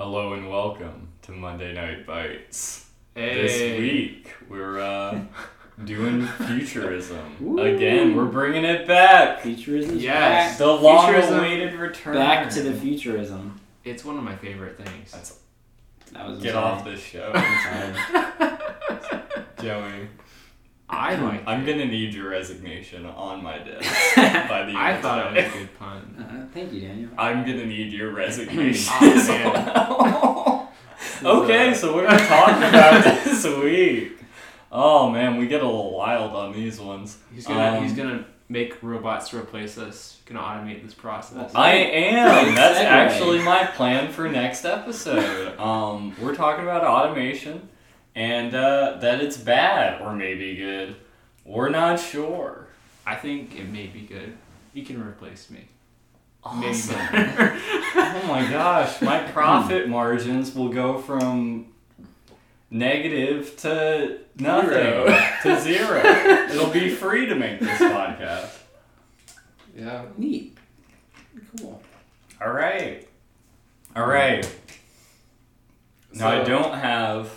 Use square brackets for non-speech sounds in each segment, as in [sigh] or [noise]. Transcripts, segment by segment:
Hello and welcome to Monday Night Bites. Hey. This week we're uh, [laughs] doing futurism Woo. again. We're bringing it back. Futurism. Yes. The long-awaited return. Back, back to the futurism. It's one of my favorite things. That's- That was Get off this show, [laughs] Joey. I like. I'm it. gonna need your resignation on my desk [laughs] by the end I of thought it was a good pun. Uh, thank you, Daniel. I'm gonna need your resignation. [laughs] Oh, man. well. [laughs] Okay, so what are we talking about this week? Oh man, we get a little wild on these ones. He's gonna. Um, he's gonna make robots to replace us. Gonna automate this process. I am. That's actually my plan for next episode. Um, we're talking about automation and uh, that it's bad or maybe good. We're not sure. I think it may be good. You can replace me. Awesome. Maybe [laughs] oh my gosh, my profit margins will go from negative to nothing Zero. to zero. [laughs] It'll be free to make this podcast. yeah. Neat. Cool. All right. All right. Now I don't have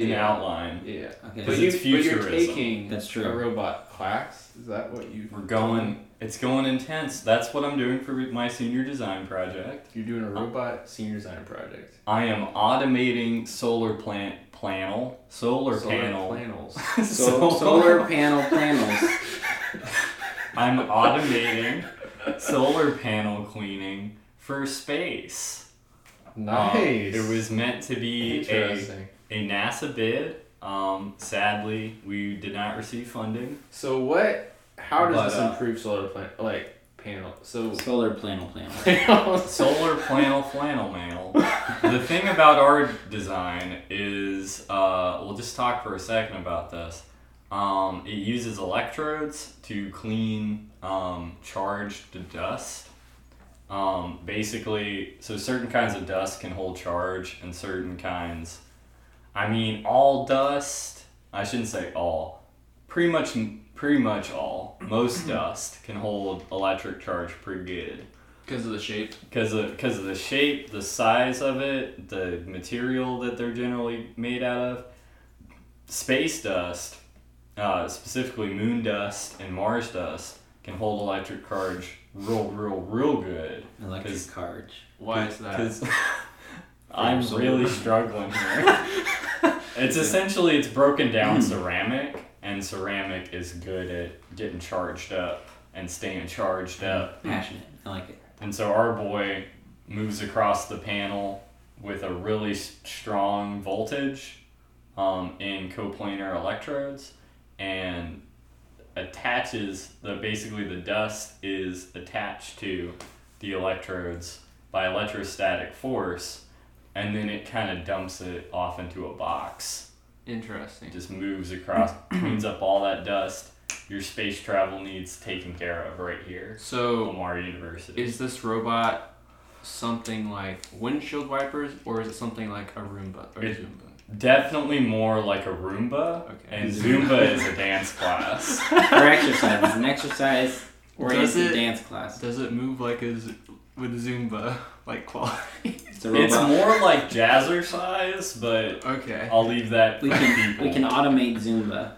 an outline. Yeah. Okay. But, Because you, it's but you're taking That's true. a robot class. Is that what you? We're going. It's going intense. That's what I'm doing for my senior design project. You're doing a robot senior design project. I am automating solar plant panel, solar, panel, panels. So, solar panel panels. [laughs] [laughs] I'm automating solar panel cleaning for space. Um, Nice. it was meant to be a, interesting. A NASA bid. Um, sadly, we did not receive funding. So what? How does But, this uh, improve solar plan like panel? So Solar panel panel. panels. [laughs] Solar flannel flannel mail. The thing about our design is, uh, we'll just talk for a second about this. Um, it uses electrodes to clean um, charged dust. Um, basically, so certain kinds of dust can hold charge, and certain kinds, I mean, all dust. I shouldn't say all. Pretty much, pretty much all. Most [clears throat] dust can hold electric charge pretty good Because of the shape. because of because of the shape, the size of it, the material that they're generally made out of. Space dust, uh, specifically moon dust and Mars dust, can hold electric charge real, real, real good. Electric 'Cause- charge. Why is that? [laughs] I'm really struggling here. [laughs] it's essentially it's broken down ceramic, and ceramic is good at getting charged up and staying charged up. Passionate. I like it. And so our boy moves across the panel with a really strong voltage um, in coplanar electrodes and attaches the basically the dust is attached to the electrodes by electrostatic force and then it kind of dumps it off into a box Interesting. it just moves across [clears throat] cleans up all that dust your space travel needs taken care of right here So Lamar University is this robot something like windshield wipers, or is it something like a Roomba or It- Zumba? Definitely more like a Roomba, Okay. and Zumba is a dance [laughs] class. For exercise. It's an exercise Does oriented it- a dance class. Does it move like a Z- with Zumba like quality? It's. It's more like jazzercise, but okay. I'll leave that we can people. we can automate Zumba,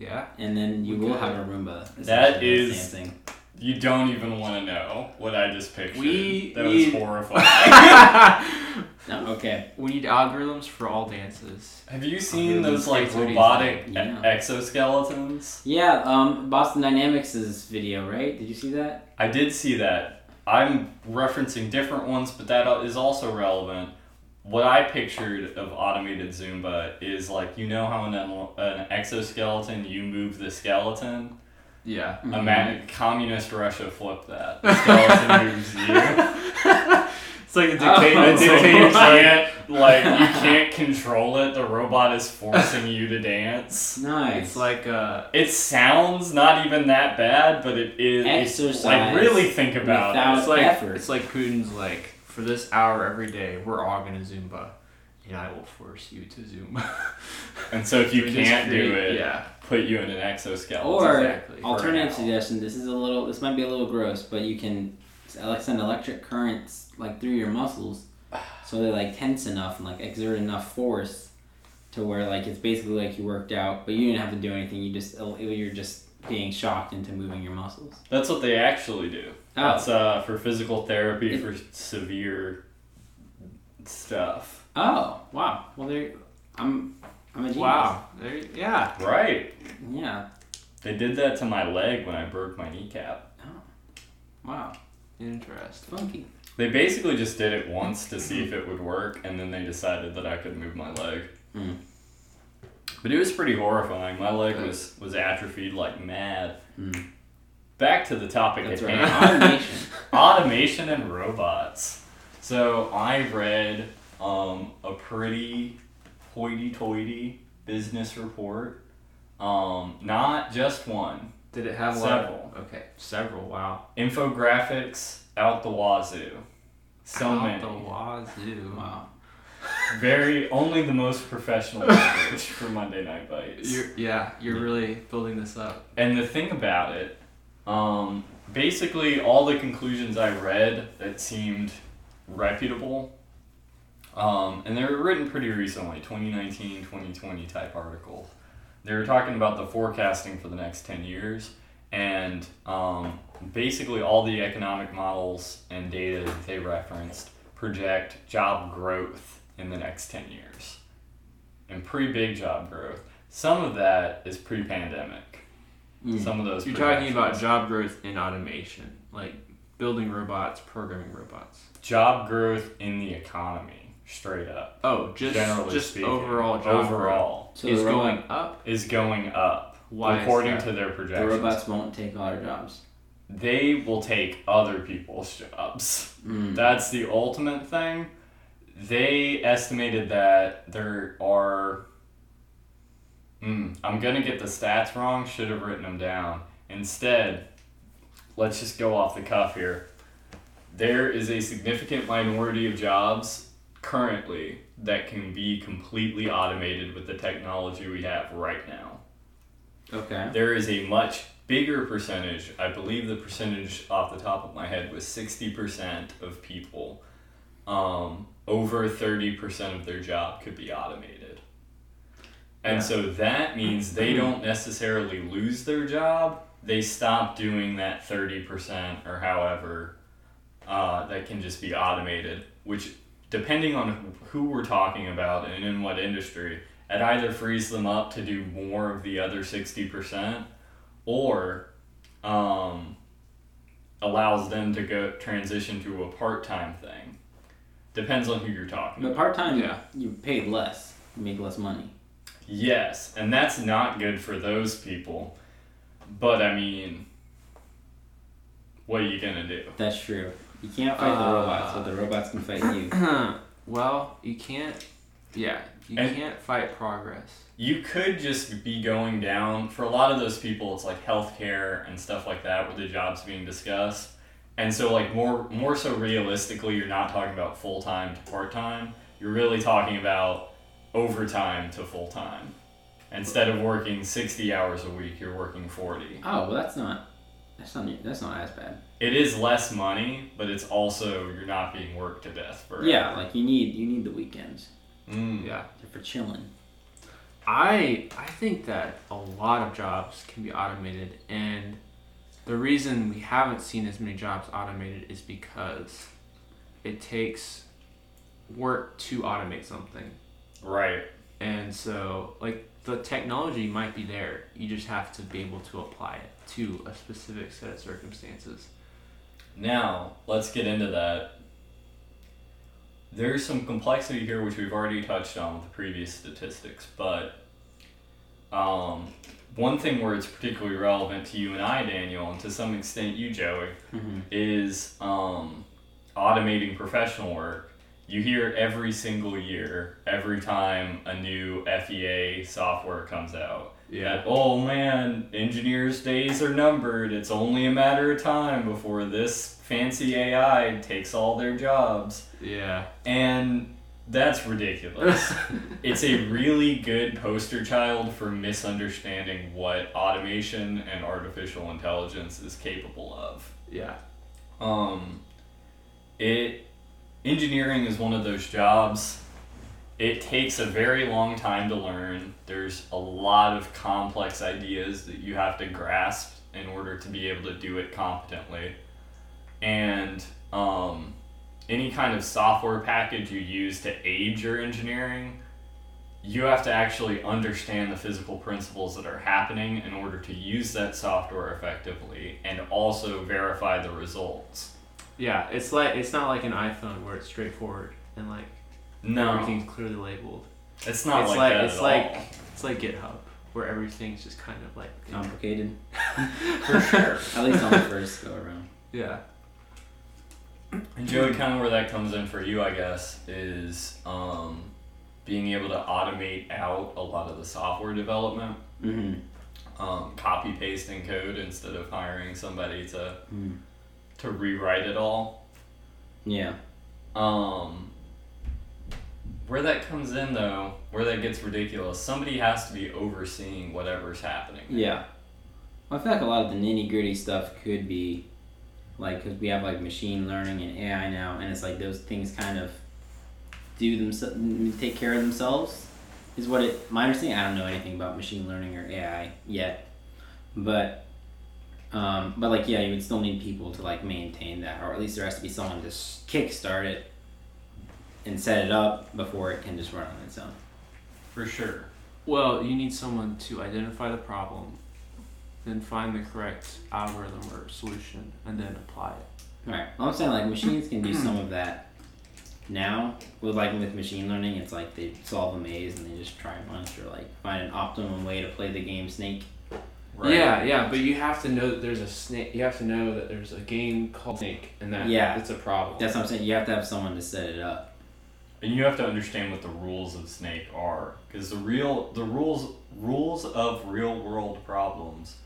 Yeah. and then you We will could. have a Roomba. That that's dancing. You don't even want to know what I just pictured. We that need- was horrifying. [laughs] No, okay. we need algorithms for all dances. Have you seen Really those like robotic design, e- exoskeletons? Yeah, um, Boston Dynamics' video, right? Did you see that? I did see that. I'm referencing different ones, but that is also relevant. What I pictured of automated Zumba is like you know how in an, an exoskeleton you move the skeleton. Yeah. Mm-hmm. Imagine communist Russia flipped that. The skeleton [laughs] moves you. It's like a Oh. dictator. And so you dictatorship. can't like you can't control it. The robot is forcing you to dance. [laughs] Nice. It's like uh, It sounds not even that bad, but it is. Exercise Like really think about it. it's like effort. it's like Putin's like for this hour every day we're all gonna Zumba, and I will force you to Zumba. [laughs] And so if you can't do it, yeah. put you in an exoskeleton. or exactly. alternative suggestion. This is a little. This might be a little gross, but you can like send electric currents like through your muscles, so they're like tense enough and like exert enough force to where like it's basically like you worked out, but you didn't have to do anything. You just you're just being shocked into moving your muscles. That's what they actually do. Oh. That's uh, for physical therapy for severe stuff. Oh wow. Well, there. I'm. I'm a genius. Wow. There, yeah. Right. Yeah. They did that to my leg when I broke my kneecap. Oh. Wow. Interesting. Funky. They basically just did it once to see if it would work, and then they decided that I could move my leg. Hmm. But it was pretty horrifying. My leg was was atrophied like mad. Hmm. Back to the topic That's at right. hand. Automation. [laughs] automation and robots. So I read um, a pretty hoity-toity business report. Um, not just one. Did it have? Several. Okay. Several. Wow. Infographics out the wazoo. So Out many. The wazoo. Wow. [laughs] Very only the most professional language for Monday Night Bites. You're, yeah, you're really building this up. And the thing about it, um, basically all the conclusions I read that seemed reputable, um, and they were written pretty recently, 2019, 2020 type articles. They were talking about the forecasting for the next 10 years, and um, basically all the economic models and data that they referenced project job growth in the next 10 years. And pretty big job growth. Some of that is pre pandemic. Mm. Some of those You're talking about job growth in automation, like building robots, programming robots. job growth in the economy, straight up. Oh, just generally just speaking, overall job overall So growth is the robot, going up. is going up Why according to their projections? the projections. robots won't take all our jobs. They will take other people's jobs. Mm. That's the ultimate thing. They estimated that there are. Mm, I'm gonna get the stats wrong. Should have written them down. Instead, let's just go off the cuff here. There is a significant minority of jobs currently that can be completely automated with the technology we have right now. Okay. There is a much bigger percentage, I believe the percentage off the top of my head was 60% of people, um, over 30% of their job could be automated. And Yeah. so that means they [clears throat] don't necessarily lose their job, they stop doing that 30% or however uh, that can just be automated, which, depending on who we're talking about and in what industry, it either frees them up to do more of the other 60% or um, allows them to go transition to a part-time thing depends on who you're talking But about part time, Yeah. you pay less, you make less money. yes and that's not good for those people but i mean what are you gonna do That's true. You can't fight the Uh, robots, but the robots can fight you. [clears throat] well, you can't. Yeah, you And- can't fight progress. you could just be going down for a lot of those people it's like healthcare and stuff like that where the jobs being discussed and so like more more so realistically you're not talking about full-time to part-time you're really talking about overtime to full-time instead of working 60 hours a week you're working 40 Oh, well, that's not. That's not. That's not as bad. It is less money but it's also you're not being worked to death for Yeah, like you need you need the weekends. mm. Yeah, They're for chilling. I I think that a lot of jobs can be automated, and the reason we haven't seen as many jobs automated is because it takes work to automate something. right And so, like, the technology might be there. You just have to be able to apply it to a specific set of circumstances. Now, let's get into that. There's some complexity here, which we've already touched on with the previous statistics, but um, one thing where it's particularly relevant to you and I, Daniel, and to some extent you, Joey, Mm-hmm. is um, automating professional work. You hear every single year, every time a new FEA software comes out. That, oh man, engineers' days are numbered. It's only a matter of time before this fancy AI takes all their jobs. Yeah. And that's ridiculous. [laughs] it's a really good poster child for misunderstanding what automation and artificial intelligence is capable of. yeah. Um, it engineering is one of those jobs. It takes a very long time to learn. There's a lot of complex ideas that you have to grasp in order to be able to do it competently. And um, any kind of software package you use to aid your engineering, you have to actually understand the physical principles that are happening in order to use that software effectively and also verify the results. Yeah, it's like it's not like an iPhone where it's straightforward and like No, everything's clearly labeled. it's not it's like, like that it's at like all. it's like GitHub where everything's just kind of like [laughs] Complicated. [laughs] For sure. At least on the first go around. yeah. And Joey, kind of where that comes in for you, I guess, is um, being able to automate out a lot of the software development, Mm-hmm. um, copy pasting code instead of hiring somebody to Mm. to rewrite it all. Yeah. Um, where that comes in though, where that gets ridiculous, somebody has to be overseeing whatever's happening. Yeah. I feel like a lot of the nitty gritty stuff could be, like, because we have like machine learning and AI now, and it's like those things kind of do themselves, take care of themselves, is what it. My understanding. I don't know anything about machine learning or AI yet, but, um, but like yeah, you would still need people to like maintain that, or at least there has to be someone to kickstart it and set it up before it can just run on its own. For sure. Well, you need someone to identify the problem, then find the correct algorithm or solution, and then apply it. Right. I'm saying like machines can do some of that now. With like with machine learning, it's like they solve a maze and they just try a bunch or like find an optimum way to play the game Snake. Right. Yeah, yeah, but you have to know that there's a snake. You have to know that there's a game called Snake, and that Yeah. it's a problem. That's what I'm saying. You have to have someone to set it up. And you have to understand what the rules of Snake are, because the real the rules rules of real world problems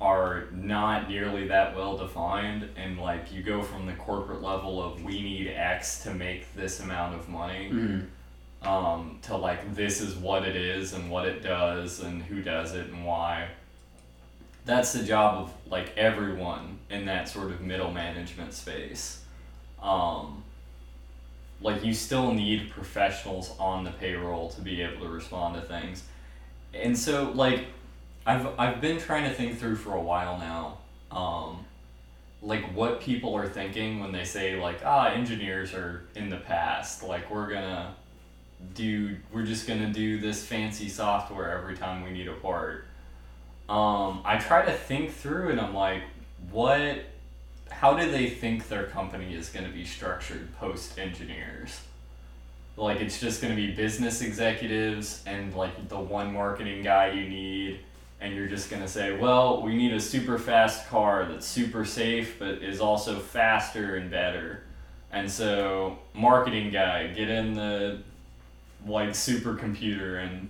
are not nearly that well defined, and like you go from the corporate level of we need X to make this amount of money, Mm-hmm. um, to like this is what it is and what it does and who does it and why. That's the job of like everyone in that sort of middle management space. Um, like you still need professionals on the payroll to be able to respond to things. And so like I've I've been trying to think through for a while now. Um, like what people are thinking when they say like ah engineers are in the past like we're gonna do we're just gonna do this fancy software every time we need a part um, i try to think through and i'm like what how do they think their company is going to be structured post engineers like it's just going to be business executives and like the one marketing guy you need and you're just going to say well we need a super fast car that's super safe but is also faster and better. And so marketing guy get in the like supercomputer and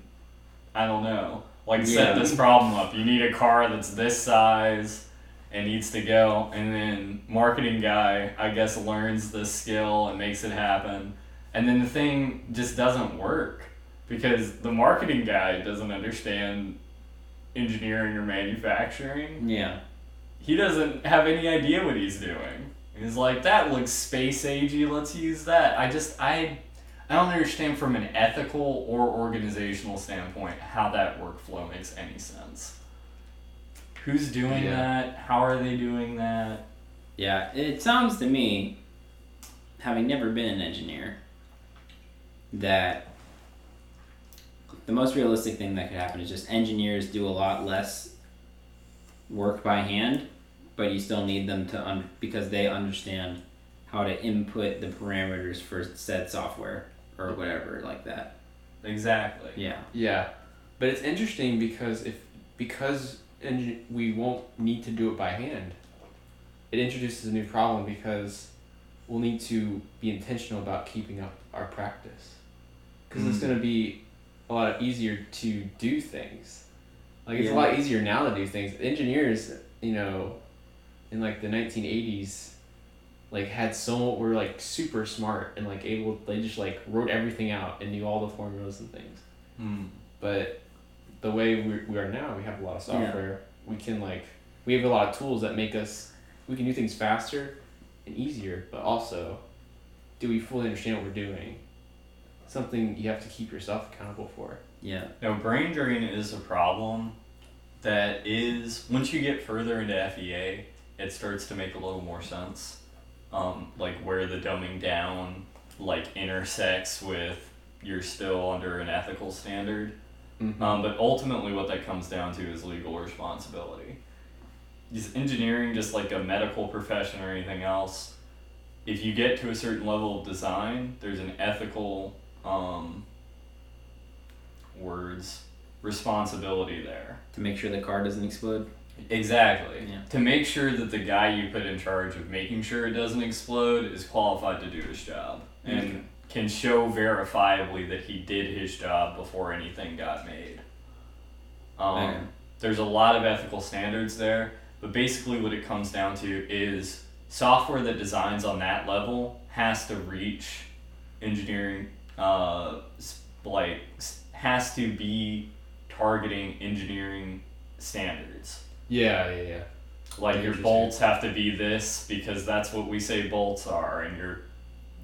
i don't know like set this problem up. You need a car that's this size and needs to go. And then marketing guy i guess learns the skill and makes it happen. And then the thing just doesn't work because the marketing guy doesn't understand engineering or manufacturing. Yeah. he doesn't have any idea what he's doing. He's like that looks space agey. Let's use that. I just i i don't understand from an ethical or organizational standpoint how that workflow makes any sense who's doing Yeah. that how are they doing that Yeah. It sounds to me, having never been an engineer, that the most realistic thing that could happen is just engineers do a lot less work by hand, but you still need them to un- because they understand how to input the parameters for said software or whatever like that. exactly Yeah. Yeah, but it's interesting because if because engi- we won't need to do it by hand, it introduces a new problem because we'll need to be intentional about keeping up our practice because it's Mm. going to be a lot easier to do things. Like it's Yeah. a lot easier now to do things. Engineers, you know, in like the nineteen eighties, like had so were like super smart and like able they just like wrote everything out and knew all the formulas and things Hmm. but the way we, we are now we have a lot of Yeah. software we can like we have a lot of tools that make us we can do things faster and easier but also do we fully understand what we're doing? Something you have to keep yourself accountable for. Yeah. No, brain drain is a problem that is once you get further into FEA, it starts to make a little more sense. Um, like where the dumbing down like intersects with you're still under an ethical standard. Mm-hmm. Um, but ultimately, what that comes down to is legal responsibility. Is engineering just like a medical profession or anything else? If you get to a certain level of design, there's an ethical um, words responsibility there. To make sure the car doesn't explode. Exactly. Yeah. To make sure that the guy you put in charge of making sure it doesn't explode is qualified to do his job and Okay. Can show verifiably that he did his job before anything got made. Um. There's a lot of ethical standards there, but basically what it comes down to is software that designs on that level has to reach engineering, uh, like has to be targeting engineering standards. Yeah, yeah, yeah. Like your bolts have to be this because that's what we say bolts are, and your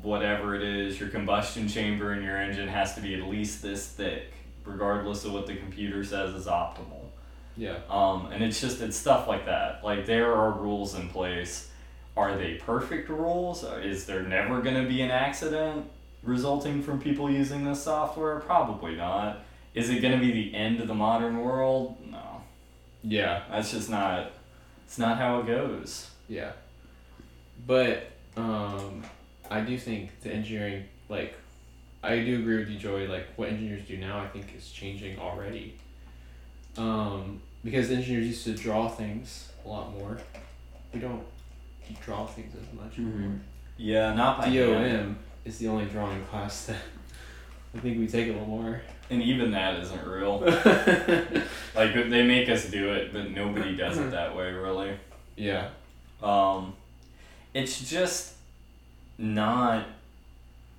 whatever it is, your combustion chamber in your engine has to be at least this thick, regardless of what the computer says is optimal. Yeah. Um, and it's just it's stuff like that. Like there are rules in place. Are they perfect rules? Is there never going to be an accident resulting from people using this software? Probably not. Is it going to be the end of the modern world? No. Yeah. That's just not. It's not how it goes. Yeah. But um, I do think the engineering, like, I do agree with you, Joey. Like, what engineers do now, I think, is changing already. Um, because engineers used to draw things a lot more. We don't draw things as much Mhm. anymore. Yeah, not by hand. DOM is the only drawing class that [laughs] I think we take a little more. And even that isn't real. [laughs] Like they make us do it, but nobody does it that way, really. yeah. Um, it's just not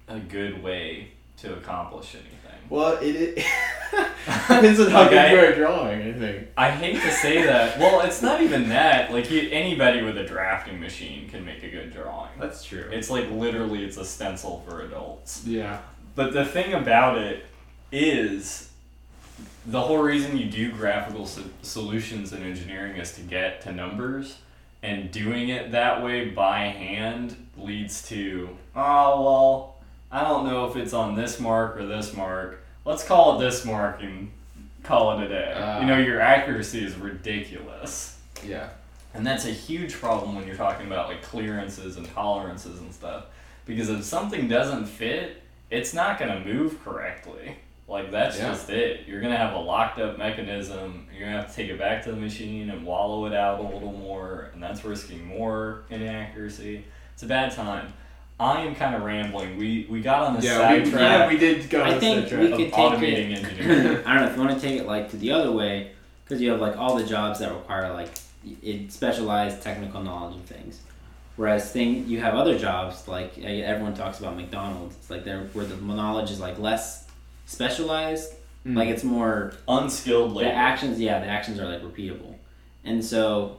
a good way to accomplish anything. Well, it, it [laughs] [laughs] depends on how Okay. good you're at drawing, I think. I hate to say that. Well, it's not even that. Like you, anybody with a drafting machine can make a good drawing. That's true. It's like literally it's a stencil for adults. yeah. But the thing about it is the whole reason you do graphical so- solutions in engineering is to get to numbers and doing it that way by hand leads to oh well i don't know if it's on this mark or this mark let's call it this mark and call it a day Ah. you know your accuracy is ridiculous Yeah. and that's a huge problem when you're talking about like clearances and tolerances and stuff. Because if something doesn't fit, it's not going to move correctly. Like that's Yeah. just it. You're going to have a locked up mechanism. You're going to have to take it back to the machine and wallow it out a little more, and that's risking more inaccuracy. It's a bad time. I am kind of rambling. We we got on the Yeah, side we, track yeah, we did go I think the we of could take automating it. engineering. [clears throat] I don't know if you want to take it like to the other way, because you have like all the jobs that require like it specialized technical knowledge and things. Whereas thing you have other jobs like everyone talks about McDonald's. It's like there where the knowledge is like less specialized. Mm. Like it's more Unskilled like the actions. Yeah, the actions are like repeatable, and so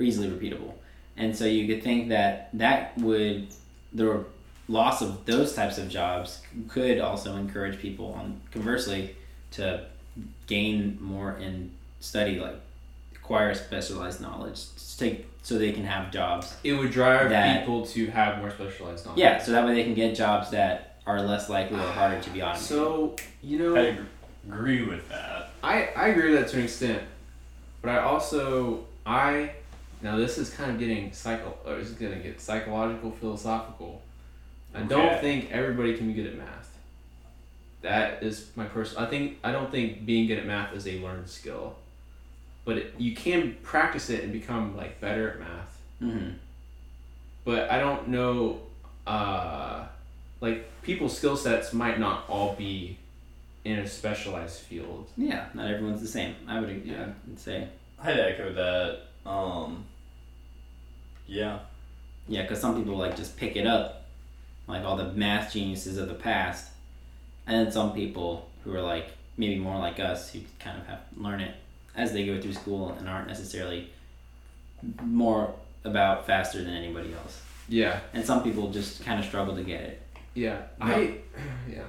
easily repeatable. And so you could think that that would the loss of those types of jobs could also encourage people on conversely to gain more and study like acquire specialized knowledge to take so they can have jobs it would drive that- people to have more specialized knowledge. yeah so that way they can get jobs that are less likely or harder to be automated So you know, I agree with that. I, I agree with that to an extent, but I also I now this is kind of getting psycho or is gonna get psychological philosophical. I don't think everybody can be good at math. That is my personal. I think I don't think being good at math is a learned skill, but it, you can practice it and become like better at math. hmm But I don't know, uh, like people's skill sets might not all be in a specialized field. yeah not everyone's the same i would Yeah. I'd say I'd echo that. Um, yeah. Yeah, because some people like just pick it up, like all the math geniuses of the past, and then some people who are like maybe more like us who kind of have learn it as they go through school and aren't necessarily more about faster than anybody else. Yeah. and some people just kind of struggle to get it. Yeah. No. I. [clears throat] Yeah.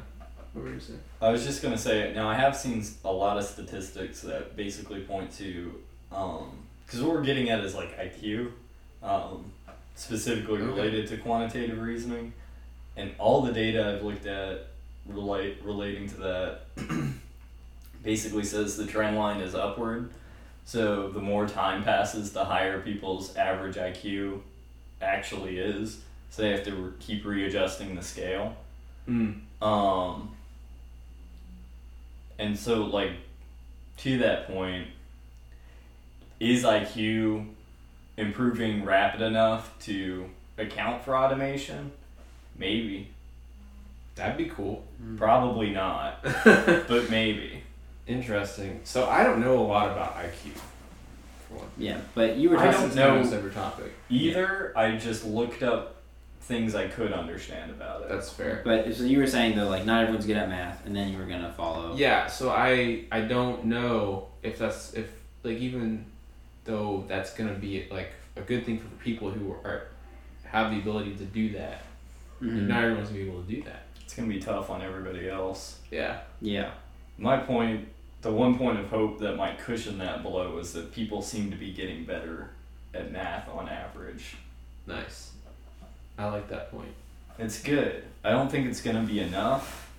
What were you saying? I was just gonna say now I have seen a lot of statistics that basically point to because what we're getting at is like IQ, um, specifically Okay. related to quantitative reasoning, and all the data I've looked at relate relating to that [clears throat] basically says the trend line is upward. So the more time passes, the higher people's average IQ actually is. So they have to re- keep readjusting the scale. Mm. Um, and so, like, to that point, is IQ improving rapid enough to account for automation? Maybe. That'd be cool. Probably not, [laughs] but maybe. Interesting. So I don't know a lot about IQ. For. Yeah, but you were I talking. don't know. almost every topic. Either I just looked up things I could understand about it. That's fair. But so you were saying though, like not everyone's good at math, and then you were gonna follow. Yeah. So I I don't know if that's if like even though that's gonna be like a good thing for people who are have the ability to do that. Mhm. Not everyone's gonna be able to do that. It's gonna be tough on everybody else. Yeah. Yeah. My point, the one point of hope that might cushion that blow is that people seem to be getting better at math on average. Nice. I like that point. It's good. I don't think it's gonna be enough.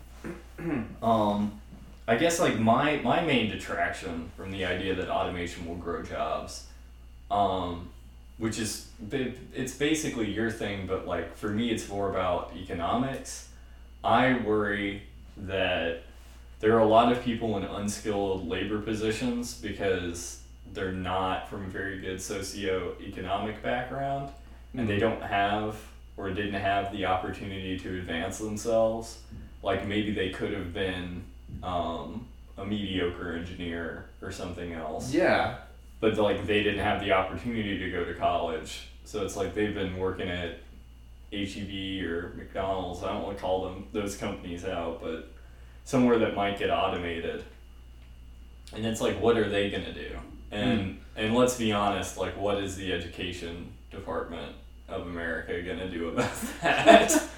[clears throat] um, I guess like my my main detraction from the idea that automation will grow jobs, um, which is it's basically your thing, but like for me, it's more about economics. I worry that there are a lot of people in unskilled labor positions because they're not from a very good socioeconomic background and they don't have or didn't have the opportunity to advance themselves, like maybe they could have been um, a mediocre engineer or something else, Yeah. but like they didn't have the opportunity to go to college. So it's like they've been working at HEB or McDonald's. I don't want to call them those companies out, but somewhere that might get automated. And it's like, what are they gonna do? And and let's be honest, like, what is the education department of America gonna do about [laughs] that?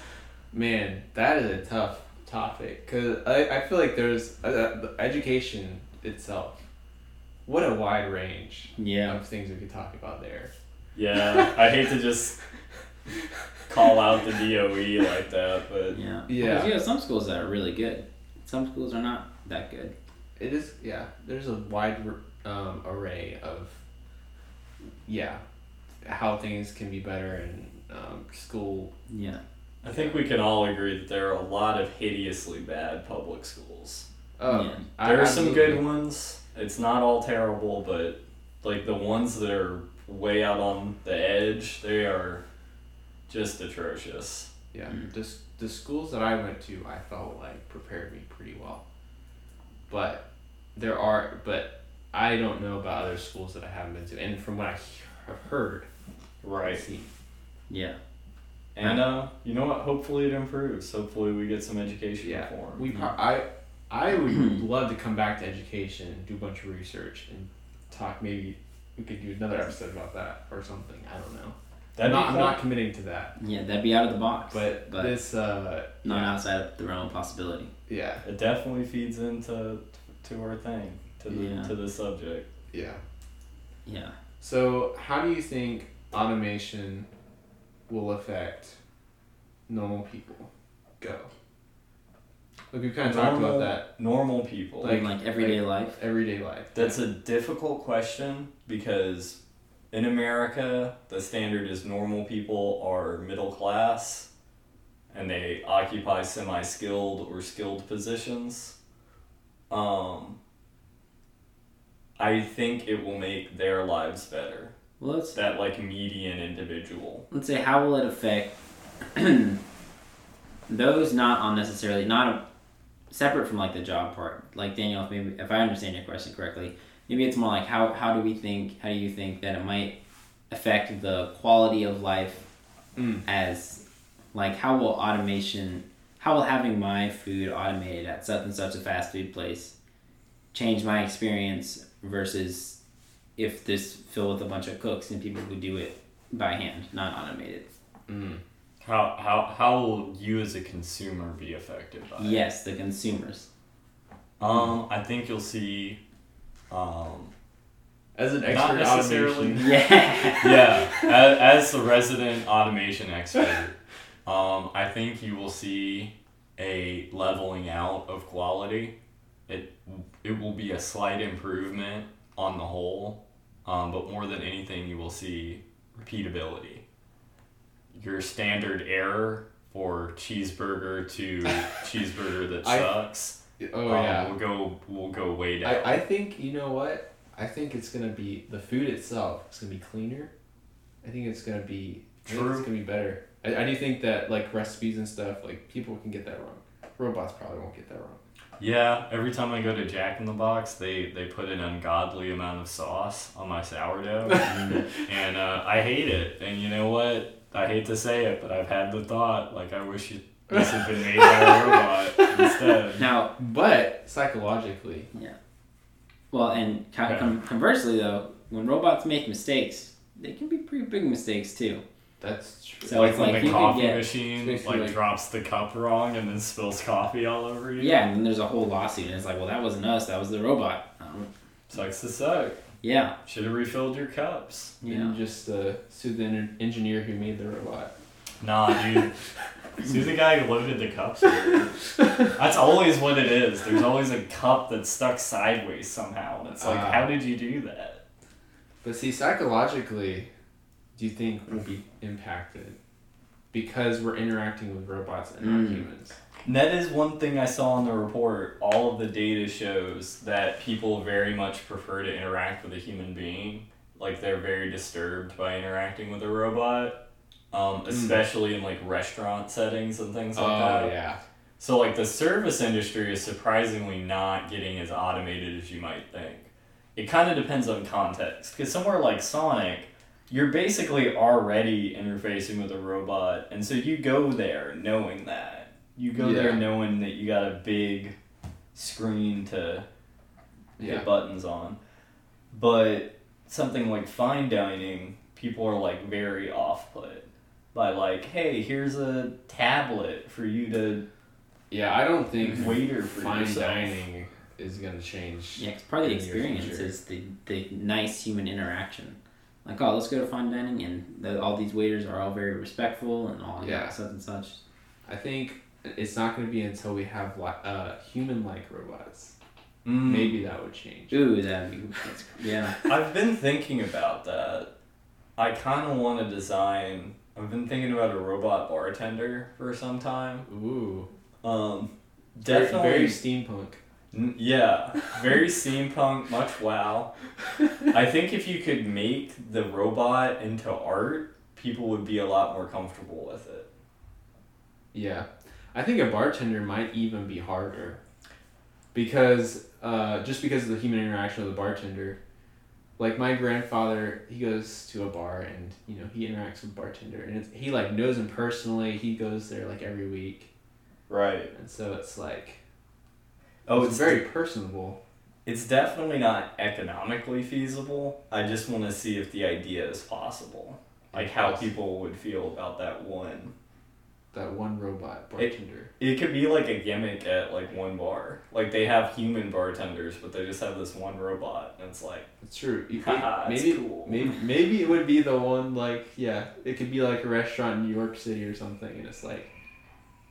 Man, that is a tough topic because I, I feel like there's uh, education itself. What a wide range Yeah. of things we could talk about there. yeah, I hate to just call out the DOE like that, but Yeah. Yeah. Because you have some schools that are really good. Some schools are not that good. It is, yeah. There's a wide um, array of, yeah, how things can be better in um, school. Yeah. I think we can all agree that there are a lot of hideously bad public schools. Oh, Yeah. I- There are some good ones. It's not all terrible, but like the ones that are way out on the edge, they are just atrocious. Yeah, Mm. the, the schools that I went to, I felt like prepared me pretty well. But there are, but I don't know about other schools that I haven't been to. And from what I he- have heard, Right. I've Yeah. And uh, you know what? Hopefully it improves. Hopefully we get some education Yeah, reform. we pro- I I would [clears throat] love to come back to education and do a bunch of research and talk. Maybe we could do another episode about that or something. I don't know. That'd I'm be not, I'm not committing to that. Yeah, that'd be out of the box. But, but this, uh, not yeah, outside of the realm of possibility. yeah, It definitely feeds into to our thing, to the Yeah. to the subject. yeah. Yeah. So, how do you think automation will affect normal people? Go. Like we've kind of talked about that Normal people. Like, like everyday life. everyday life. That's a difficult question because in America, the standard is normal people are middle class and they occupy semi skilled or skilled positions. Um, I think it will make their lives better. Well, let's That, like, median individual. let's say how will it affect [clears throat] those not on necessarily not a, separate from like the job part. Like Daniel, if maybe if I understand your question correctly, maybe it's more like how how do we think? How do you think that it might affect the quality of life Mm. as like how will automation how will having my food automated at such and such a fast food place change my experience versus if this filled with a bunch of cooks and people who do it by hand not automated Mm. How how how will you as a consumer be affected by it? Yes, the consumers. Um, I think you'll see. Um, As an Not expert in necessarily. automation, Yeah. [laughs] yeah, as, as the resident automation expert, um, I think you will see a leveling out of quality. It it will be a slight improvement on the whole, um, but more than anything, you will see repeatability. Your standard error for cheeseburger to [laughs] cheeseburger that I- sucks. oh um, yeah. will go we'll go way down. I, I think you know what? I think it's gonna be the food itself. It's gonna be cleaner. I think it's gonna be. I True. it's gonna be better. I, I do think that like recipes and stuff, like people can get that wrong. Robots probably won't get that wrong. Yeah, every time I go to Jack in the Box, they, they put an ungodly amount of sauce on my sourdough, [laughs] and uh, I hate it. And you know what? I hate to say it, but I've had the thought like I wish it, this had been made by a [laughs] robot instead. Now, But psychologically, Yeah. well, and co- Yeah. conversely though, when robots make mistakes, they can be pretty big mistakes too. That's true. So like it's when like the coffee get- machine like, like- drops the cup wrong and then spills coffee all over you. Yeah, and then there's a whole lawsuit, and it's like, well, that wasn't us, that was the robot. Um, sucks to suck. yeah, Should have refilled your cups. You yeah. just uh, sue the en- engineer who made the robot. Nah, dude. [laughs] See the guy who loaded the cups. That's always what it is. There's always a cup that's stuck sideways somehow, and it's like, Ah. how did you do that? But see, psychologically, do you think we'll be impacted because we're interacting with robots and not Mm. humans? And that is one thing I saw in the report. All of the data shows that people very much prefer to interact with a human being. Like they're very disturbed by interacting with a robot, um, especially in like restaurant settings and things like that. oh yeah. So like the service industry is surprisingly not getting as automated as you might think. It kind of depends on context. Because somewhere like Sonic, you're basically already interfacing with a robot, and so you go there knowing that. You go there knowing that you got a big screen to Yeah. hit buttons on. But something like fine dining, people are like very off put by like, hey, here's a tablet for you to Yeah, I don't think waiter for fine yourself. dining is gonna change. Yeah, 'cause part of the in the near experience future. is the, the nice human interaction. Like, oh, let's go to fine dining, and the, all these waiters are all very respectful and all you know, Yeah. such and such. I think it's not gonna be until we have li- uh, human-like robots. Mm. Maybe that would change. Ooh, that'd be that's, yeah. [laughs] I've been thinking about that. I kind of want to design. I've been thinking about a robot bartender for some time. Ooh, Um, Very- definitely. very steampunk. Yeah, very steampunk, much wow. I think if you could make the robot into art, people would be a lot more comfortable with it. Yeah, I think a bartender might even be harder because uh, just because of the human interaction with the bartender. Like my grandfather, he goes to a bar and you know he interacts with bartender and it's, he like knows him personally. He goes there like every week, Right. and so it's like Oh, it's it's very personable. It's definitely not economically feasible. I just want to see if the idea is possible. Like how people would feel about that one. That one robot bartender. It could be like a gimmick at like one bar. Like they have human bartenders, but they just have this one robot, and it's like, It's true. You- it's maybe cool. maybe maybe it would be the one like yeah, it could be like a restaurant in New York City or something, and it's like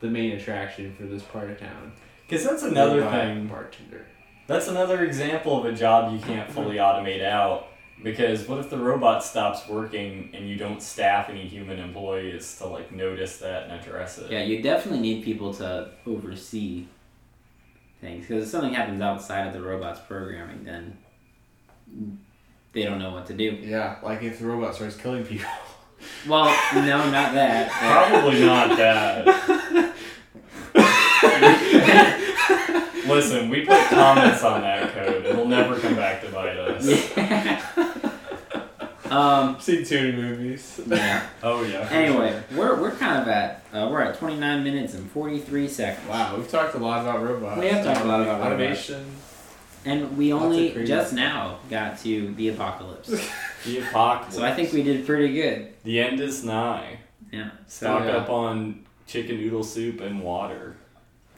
the main attraction for this part of town. Because that's another thing. bartender. That's another example of a job you can't [laughs] fully automate out. Because what if the robot stops working and you don't staff any human employees to like notice that and address it? Yeah, you definitely need people to oversee things because if something happens outside of the robot's programming, then they don't know what to do. Yeah, like if the robot starts killing people. Well, no, not that. Probably not that. [laughs] Listen, we put comments on that code. It'll never come back to bite us. Yeah. [laughs] um. I've seen too many movies. Yeah. [laughs] Oh yeah. Anyway, we're, we're kind of at uh, we're at 29 minutes and 43 seconds. Wow, we've talked a lot about robots. We have talked a lot about robots. automation. And we only just now got to the apocalypse. [laughs] the apocalypse. so I think we did pretty good. the end is nigh. Yeah. Stock Yeah. up on chicken noodle soup and water.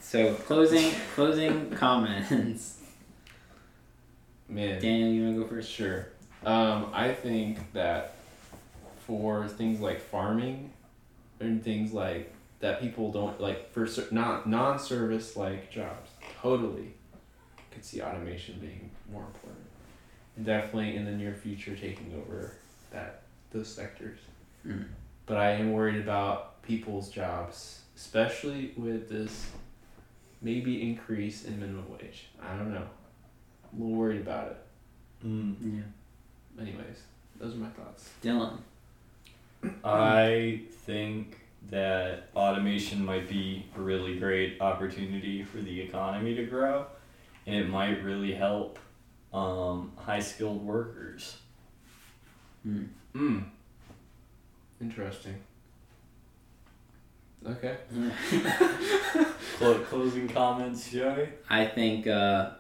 So closing closing [laughs] comments. Man. Daniel, you wanna go first? Sure. Um, I think that for things like farming and things like that people don't like for not non-service like jobs, totally could see automation being more important. And definitely in the near future taking over that those sectors. Mm. But I am worried about people's jobs, especially with this maybe increase in minimum wage. I don't know. I'm a little worried about it. Mm. Yeah. Anyways, those are my thoughts. Dylan. I think that automation might be a really great opportunity for the economy to grow, and it might really help um, high skilled workers. Hmm. Mm. Interesting. Okay. [laughs] Clo- closing comments, Joey? I think uh,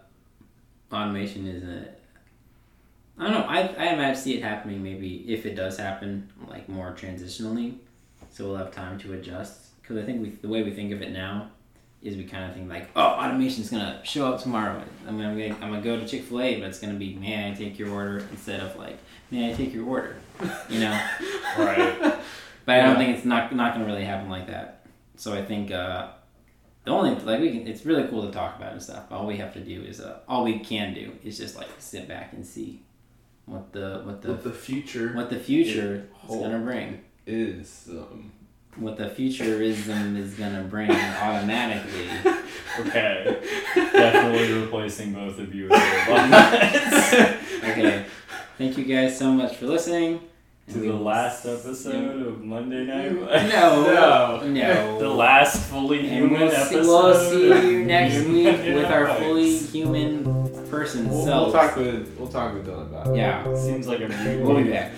automation is a. I don't know. I I might see it happening. Maybe if it does happen, like more transitionally, so we'll have time to adjust. Because I think we, the way we think of it now, is we kind of think like, oh, automation's gonna show up tomorrow. I mean, I'm gonna I'm gonna go to Chick Fil A, but it's gonna be, may I take your order instead of like, may I take your order, you know. [laughs] Right. But I don't think it's not not gonna really happen like that. So I think uh, the only like we can, it's really cool to talk about and stuff. But all we have to do is uh, all we can do is just like sit back and see what the what the What the future what the future is hold. gonna bring. is. Um, What the futurism is gonna bring automatically. [laughs] Okay. Definitely replacing both of you with robots. [laughs] Okay. Thank you guys so much for listening. To the last s- episode of Monday Night. No. [laughs] No. No. The last fully And human we'll see, episode. we'll see you [laughs] next week with our fully human person we'll, self. we'll talk with we'll talk with Dylan about it. Yeah, Seems like a we'll be back.